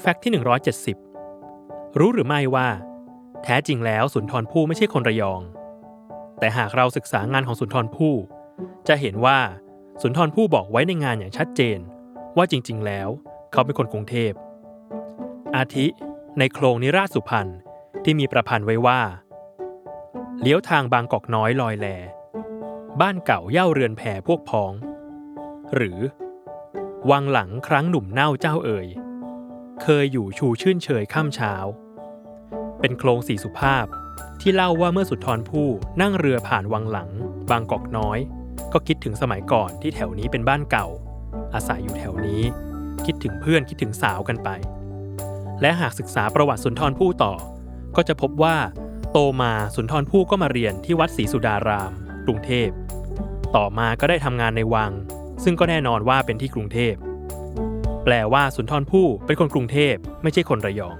แฟกต์ที่ 170 รู้หรือไม่ว่า แท้จริงแล้วสุนทรภู่ไม่ใช่คนระยอง แต่หากเราศึกษางานของสุนทรภู่จะเห็นว่าสุนทรภู่บอกไว้ในงานอย่างชัดเจน ว่าจริง ๆ แล้ว เขาเป็นคนกรุงเทพ อาทิในโครงนิราชสุพรรณที่มีประพันธ์ไว้ว่า เลี้ยวทางบางกอกน้อยลอยแล บ้านเก่าเย่าเรือนแผ่พวกพ้อง หรือ วังหลังครั้งหนุ่มเน่าเจ้าเอ่ย เคยอยู่ชูชื่นเชยข้ามเช้า เป็นโครงสีสุภาพที่เล่าว่าเมื่อสุนทรภู่นั่งเรือผ่านวังหลัง บางกอกน้อย ก็คิดถึงสมัยก่อนที่แถวนี้เป็นบ้านเก่า อาศัยอยู่แถวนี้ คิดถึงเพื่อนคิดถึงสาวกันไป และหากศึกษาประวัติสุนทรภู่ต่อ ก็จะพบว่า โตมาสุนทรภู่ก็มาเรียนที่วัดศรีสุดาราม กรุงเทพ ต่อมาก็ได้ทำงานในวัง ซึ่งก็แน่นอนว่าเป็นที่กรุงเทพ แปลว่าสุนทรภู่เป็นคนกรุงเทพไม่ใช่คนระยอง